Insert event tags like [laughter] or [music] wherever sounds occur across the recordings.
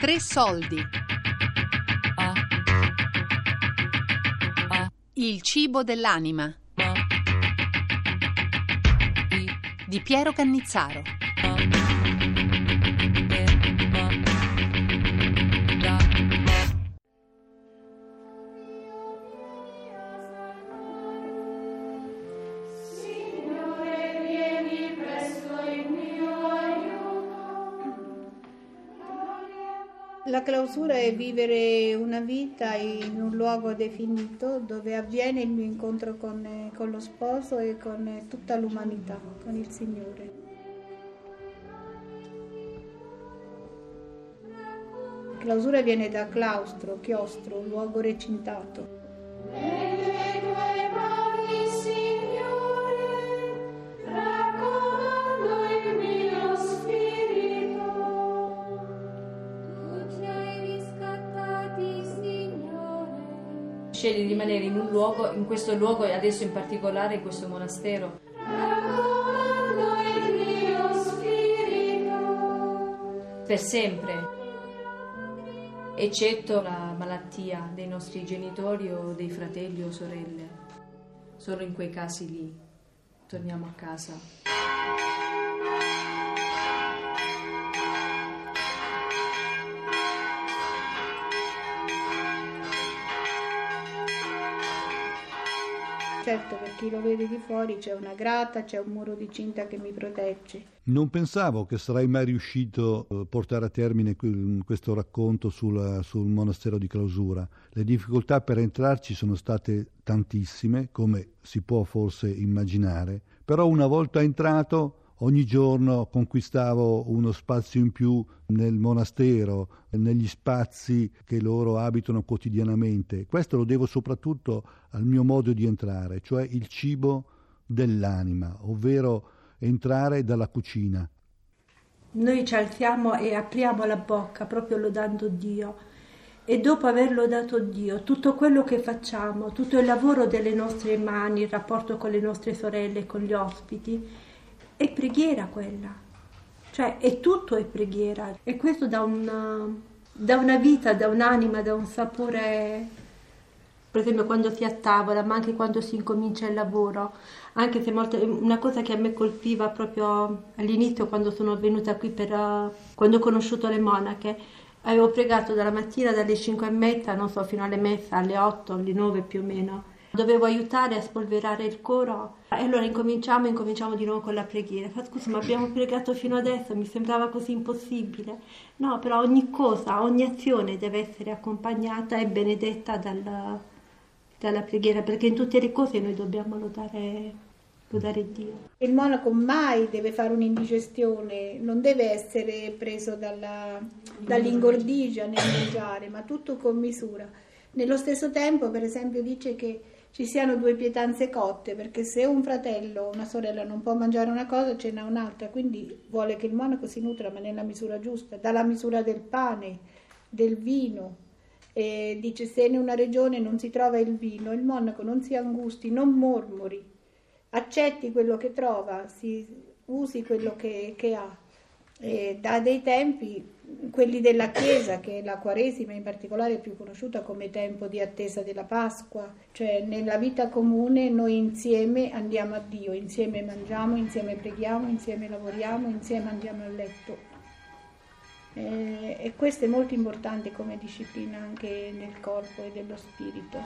Tre soldi. Il cibo dell'anima. Di Piero Cannizzaro. La clausura è vivere una vita in un luogo definito dove avviene il mio incontro con, eh, con lo sposo e con eh, tutta l'umanità, con il Signore. Clausura viene da claustro, chiostro, luogo recintato. Scegli di rimanere in un luogo, in questo luogo e adesso in particolare in questo monastero, per sempre, eccetto la malattia dei nostri genitori o dei fratelli o sorelle. Solo in quei casi lì torniamo a casa. Certo, per chi lo vede di fuori c'è una grata, c'è un muro di cinta che mi protegge. Non pensavo che sarei mai riuscito a portare a termine que- questo racconto sulla- sul monastero di clausura. Le difficoltà per entrarci sono state tantissime, come si può forse immaginare, però una volta entrato ogni giorno conquistavo uno spazio in più nel monastero, negli spazi che loro abitano quotidianamente. Questo lo devo soprattutto al mio modo di entrare, cioè il cibo dell'anima, ovvero entrare dalla cucina. Noi ci alziamo e apriamo la bocca proprio lodando Dio e dopo aver lodato Dio, tutto quello che facciamo, tutto il lavoro delle nostre mani, il rapporto con le nostre sorelle, con gli ospiti, è preghiera quella. Cioè è tutto è preghiera e questo dà una, dà una vita, dà un'anima, dà un sapore per esempio quando si è a tavola, ma anche quando si incomincia il lavoro, anche se molte, una cosa che a me colpiva proprio all'inizio quando sono venuta qui per, quando ho conosciuto le monache, avevo pregato dalla mattina dalle 5 e mezza, non so, fino alle messe, alle 8, alle 9 più o meno. Dovevo aiutare a spolverare il coro e allora incominciamo, incominciamo di nuovo con la preghiera. Fa scusa, ma abbiamo pregato fino adesso, mi sembrava così impossibile. No, però ogni cosa, ogni azione deve essere accompagnata e benedetta dal, dalla preghiera, perché in tutte le cose noi dobbiamo lodare, lodare Dio. Il monaco mai deve fare un'indigestione, non deve essere preso dalla, dall'ingordigia nel mangiare, ma tutto con misura. Nello stesso tempo, per esempio, dice che ci siano due pietanze cotte, perché se un fratello o una sorella non può mangiare una cosa, ce n'è un'altra, quindi vuole che il monaco si nutra, ma nella misura giusta, dalla misura del pane, del vino. E dice se in una regione non si trova il vino, il monaco non si angusti, non mormori, accetti quello che trova, si usi quello che, che ha. E da dei tempi, quelli della Chiesa, che la Quaresima in particolare è più conosciuta come tempo di attesa della Pasqua, cioè nella vita comune noi insieme andiamo a Dio, insieme mangiamo, insieme preghiamo, insieme lavoriamo, insieme andiamo a letto. E questo è molto importante come disciplina anche nel corpo e dello spirito.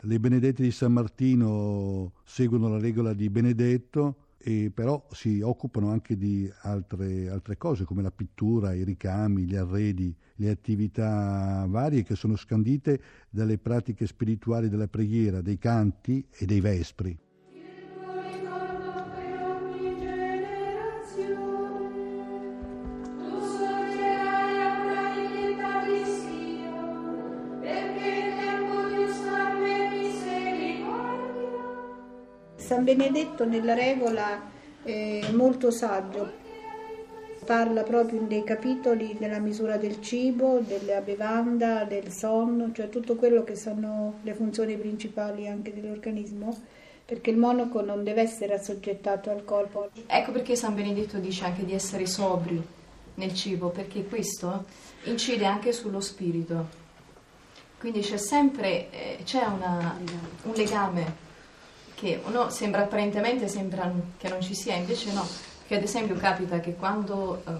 Le Benedette di San Martino seguono la regola di Benedetto e però si occupano anche di altre, altre cose come la pittura, i ricami, gli arredi, le attività varie che sono scandite dalle pratiche spirituali della preghiera, dei canti e dei vespri. Benedetto nella regola è molto saggio. Parla proprio dei capitoli della misura del cibo, della bevanda, del sonno, cioè tutto quello che sono le funzioni principali anche dell'organismo, perché il monaco non deve essere assoggettato al corpo. Ecco perché San Benedetto dice anche di essere sobri nel cibo, perché questo incide anche sullo spirito. Quindi c'è sempre eh, c'è una- un legame che uno sembra apparentemente sembra che non ci sia, invece no. Che ad esempio capita che quando eh,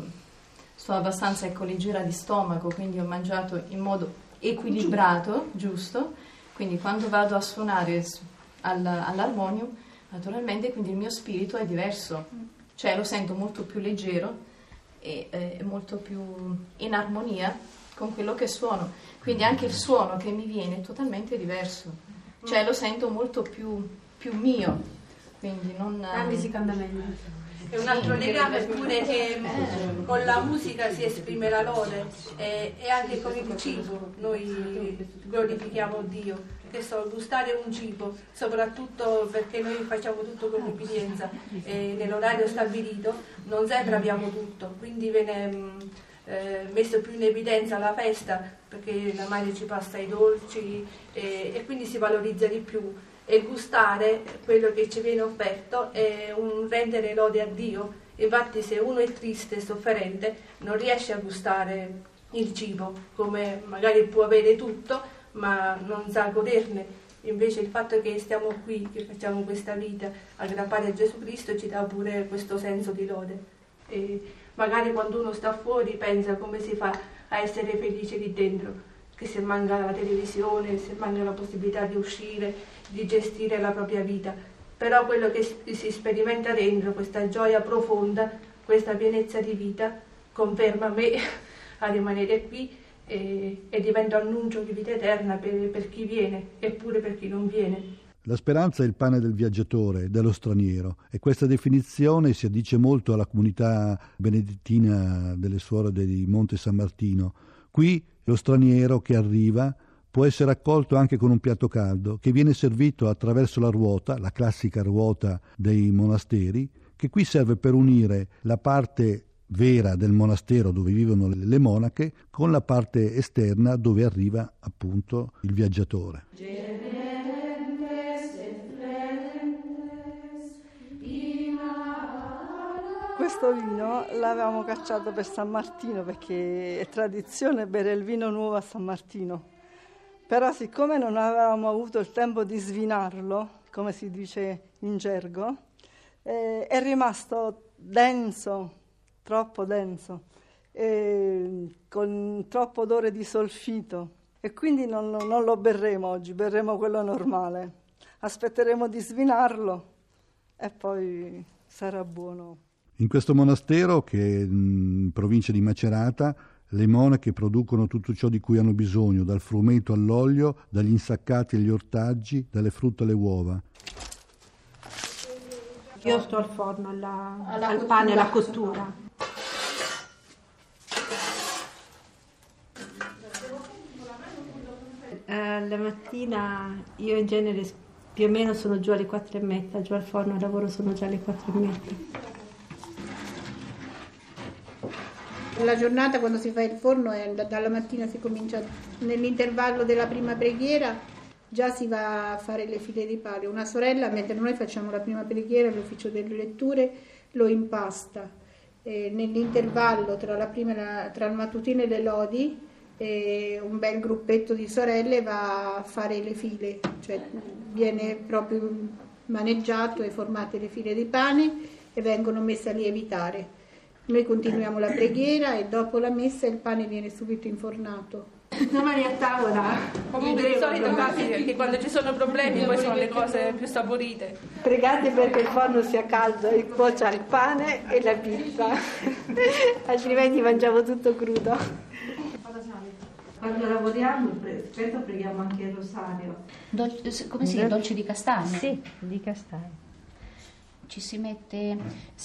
sto abbastanza ecco, leggera di stomaco, quindi ho mangiato in modo equilibrato, giusto, quindi quando vado a suonare s- al- all'armonium, naturalmente quindi il mio spirito è diverso, cioè lo sento molto più leggero e eh, molto più in armonia con quello che suono. Quindi anche il suono che mi viene è totalmente diverso, cioè lo sento molto più, più mio. Quindi non, Anche si canta meglio. È un altro legame pure che mm, con la musica si esprime la lode e, e anche con il cibo noi glorifichiamo Dio. Che so, gustare un cibo, soprattutto perché noi facciamo tutto con obbedienza e nell'orario stabilito non sempre abbiamo tutto, quindi viene mm, eh, messo più in evidenza la festa perché la madre ci passa i dolci e, e quindi si valorizza di più e gustare quello che ci viene offerto è un rendere lode a Dio. Infatti se uno è triste e sofferente non riesce a gustare il cibo, come magari può avere tutto, ma non sa goderne. Invece il fatto che stiamo qui, che facciamo questa vita aggrappati a Gesù Cristo ci dà pure questo senso di lode. E magari quando uno sta fuori pensa come si fa a essere felice lì dentro, che se manca la televisione, se manca la possibilità di uscire, di gestire la propria vita. Però quello che si sperimenta dentro, questa gioia profonda, questa pienezza di vita, conferma me [laughs] a rimanere qui e, e diventa annuncio di vita eterna per, per chi viene e pure per chi non viene. La speranza è il pane del viaggiatore, dello straniero e questa definizione si addice molto alla comunità benedettina delle suore di Monte San Martino. Qui lo straniero che arriva può essere accolto anche con un piatto caldo che viene servito attraverso la ruota, la classica ruota dei monasteri, che qui serve per unire la parte vera del monastero dove vivono le monache con la parte esterna dove arriva appunto il viaggiatore. Questo vino l'avevamo cacciato per San Martino perché è tradizione bere il vino nuovo a San Martino. Però siccome non avevamo avuto il tempo di svinarlo, come si dice in gergo, eh, è rimasto denso, troppo denso, eh, con troppo odore di solfito e quindi non, non lo berremo oggi, berremo quello normale. Aspetteremo di svinarlo e poi sarà buono. In questo monastero, che è in provincia di Macerata, le monache producono tutto ciò di cui hanno bisogno, dal frumento all'olio, dagli insaccati agli ortaggi, dalle frutta alle uova. Io sto al forno, alla- al pane, alla cottura. Eh, la mattina io in genere più o meno sono giù alle quattro e mezza, giù al forno al lavoro sono già alle quattro e mezza. La giornata quando si fa il forno è da- dalla mattina si comincia nell'intervallo della prima preghiera già si va a fare le file di pane. Una sorella, mentre noi facciamo la prima preghiera all'ufficio delle letture, lo impasta. E nell'intervallo tra, la prima e tra il mattutino e le lodi, eh, un bel gruppetto di sorelle va a fare le file, cioè viene proprio maneggiato e formate le file di pane e vengono messe a lievitare. Noi continuiamo la preghiera e dopo la messa il pane viene subito infornato. Domani a tavola Comunque di solito capita che quando ci sono problemi poi sono le cose più saporite. Pregate perché il forno sia caldo e cuocia il pane e la pizza, [laughs] altrimenti mangiamo tutto crudo. Quando lavoriamo spesso preghiamo anche il rosario. Dol- come si chiama? Dolce di castagne? Sì, di castagno. Ci si mette,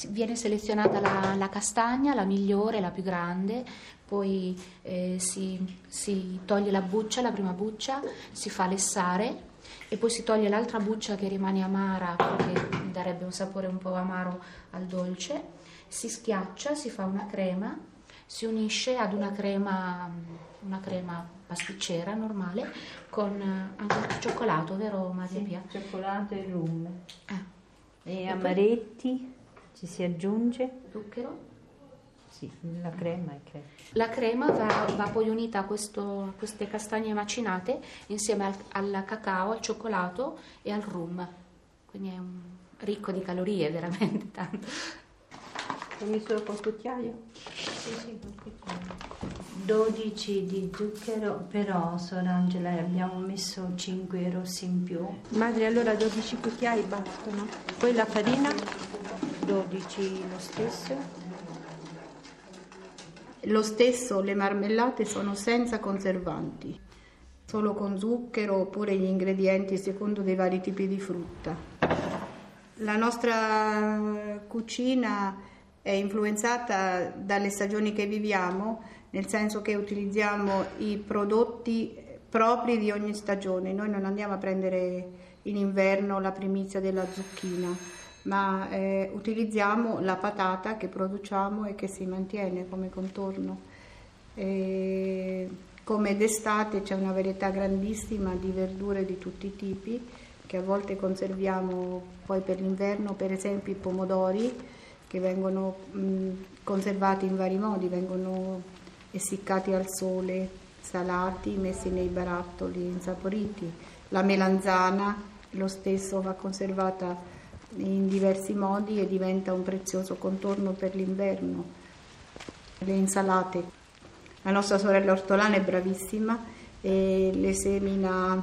viene selezionata la, la castagna, la migliore, la più grande, poi eh, si, si toglie la buccia, la prima buccia, si fa lessare e poi si toglie l'altra buccia che rimane amara perché darebbe un sapore un po' amaro al dolce si schiaccia, si fa una crema, si unisce ad una crema, una crema pasticcera normale con eh, anche cioccolato, vero Maria Pia? Cioccolato e rum. Eh, E E amaretti ci si aggiunge. zucchero. Sì, la crema è che La crema va, va poi unita a, questo- queste castagne macinate insieme al, al cacao, al cioccolato e al rum. Quindi è un- ricco di calorie, [laughs] veramente tanto. Fammi solo col cucchiaio. Sì, sì, col cucchiaio. 12 di zucchero, però, Sor Angela, abbiamo messo 5 rossi in più. Madre, allora 12 cucchiai bastano. Poi la farina, 12 lo stesso. Lo stesso le marmellate sono senza conservanti, solo con zucchero oppure gli ingredienti secondo dei vari tipi di frutta. La nostra cucina è influenzata dalle stagioni che viviamo, nel senso che utilizziamo i prodotti propri di ogni stagione. Noi non andiamo a prendere in inverno la primizia della zucchina, ma eh, utilizziamo la patata che produciamo e che si mantiene come contorno. E come d'estate c'è una varietà grandissima di verdure di tutti i tipi che a volte conserviamo poi per l'inverno, per esempio i pomodori che vengono mh, conservati in vari modi, vengono essiccati al sole, salati, messi nei barattoli, insaporiti. La melanzana, lo stesso, va conservata in diversi modi e diventa un prezioso contorno per l'inverno. Le insalate. La nostra sorella ortolana è bravissima e le semina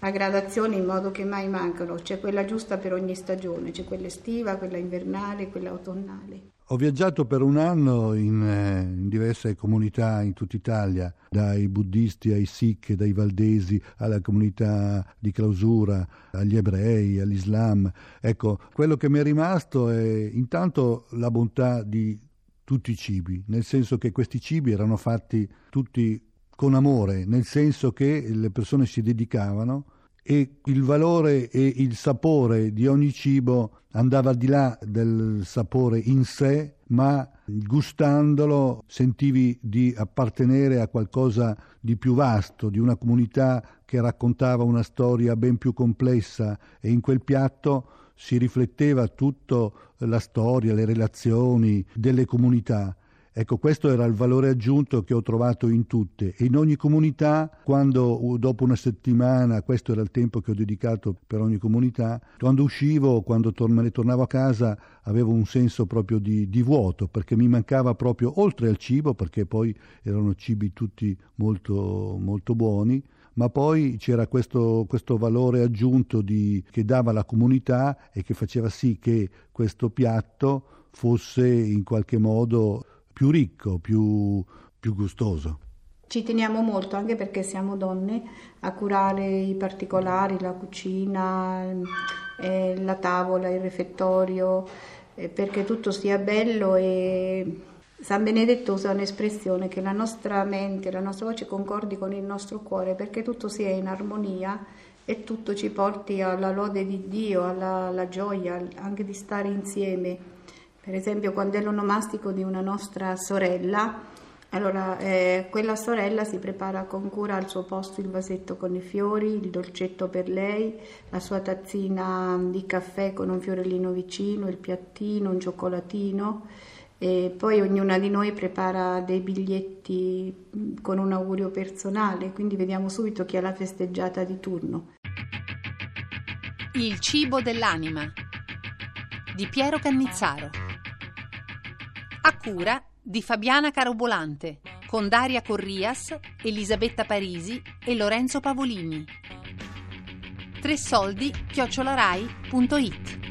a gradazione in modo che mai mancano. C'è quella giusta per ogni stagione, c'è quella estiva, quella invernale, quella autunnale. Ho viaggiato per un anno in, eh, in diverse comunità in tutta Italia, dai buddisti ai sikh, dai valdesi alla comunità di clausura, agli ebrei, all'Islam. Ecco, quello che mi è rimasto è intanto la bontà di tutti i cibi, nel senso che questi cibi erano fatti tutti con amore, nel senso che le persone si dedicavano e il valore e il sapore di ogni cibo andava al di là del sapore in sé, ma gustandolo sentivi di appartenere a qualcosa di più vasto, di una comunità che raccontava una storia ben più complessa e in quel piatto si rifletteva tutta la storia, le relazioni delle comunità. Ecco, questo era il valore aggiunto che ho trovato in tutte. In ogni comunità, quando dopo una settimana, questo era il tempo che ho dedicato per ogni comunità, quando uscivo, quando tor- me ne tornavo a casa, avevo un senso proprio di, di vuoto, perché mi mancava proprio, oltre al cibo, perché poi erano cibi tutti molto, molto buoni, ma poi c'era questo, questo valore aggiunto di, che dava la comunità e che faceva sì che questo piatto fosse in qualche modo più ricco, più, più gustoso. Ci teniamo molto anche perché siamo donne a curare i particolari, la cucina, eh, la tavola, il refettorio, eh, perché tutto sia bello e San Benedetto usa un'espressione che la nostra mente, la nostra voce concordi con il nostro cuore perché tutto sia in armonia e tutto ci porti alla lode di Dio, alla, alla gioia anche di stare insieme. Per esempio, quando è l'onomastico di una nostra sorella, allora eh, quella sorella si prepara con cura al suo posto il vasetto con i fiori, il dolcetto per lei, la sua tazzina di caffè con un fiorellino vicino, il piattino, un cioccolatino e poi ognuna di noi prepara dei biglietti con un augurio personale, quindi vediamo subito chi ha la festeggiata di turno. Il cibo dell'anima di Piero Cannizzaro. A cura di Fabiana Carobolante, con Daria Corrias, Elisabetta Parisi e Lorenzo Pavolini. Tre soldi chiocciolarai.it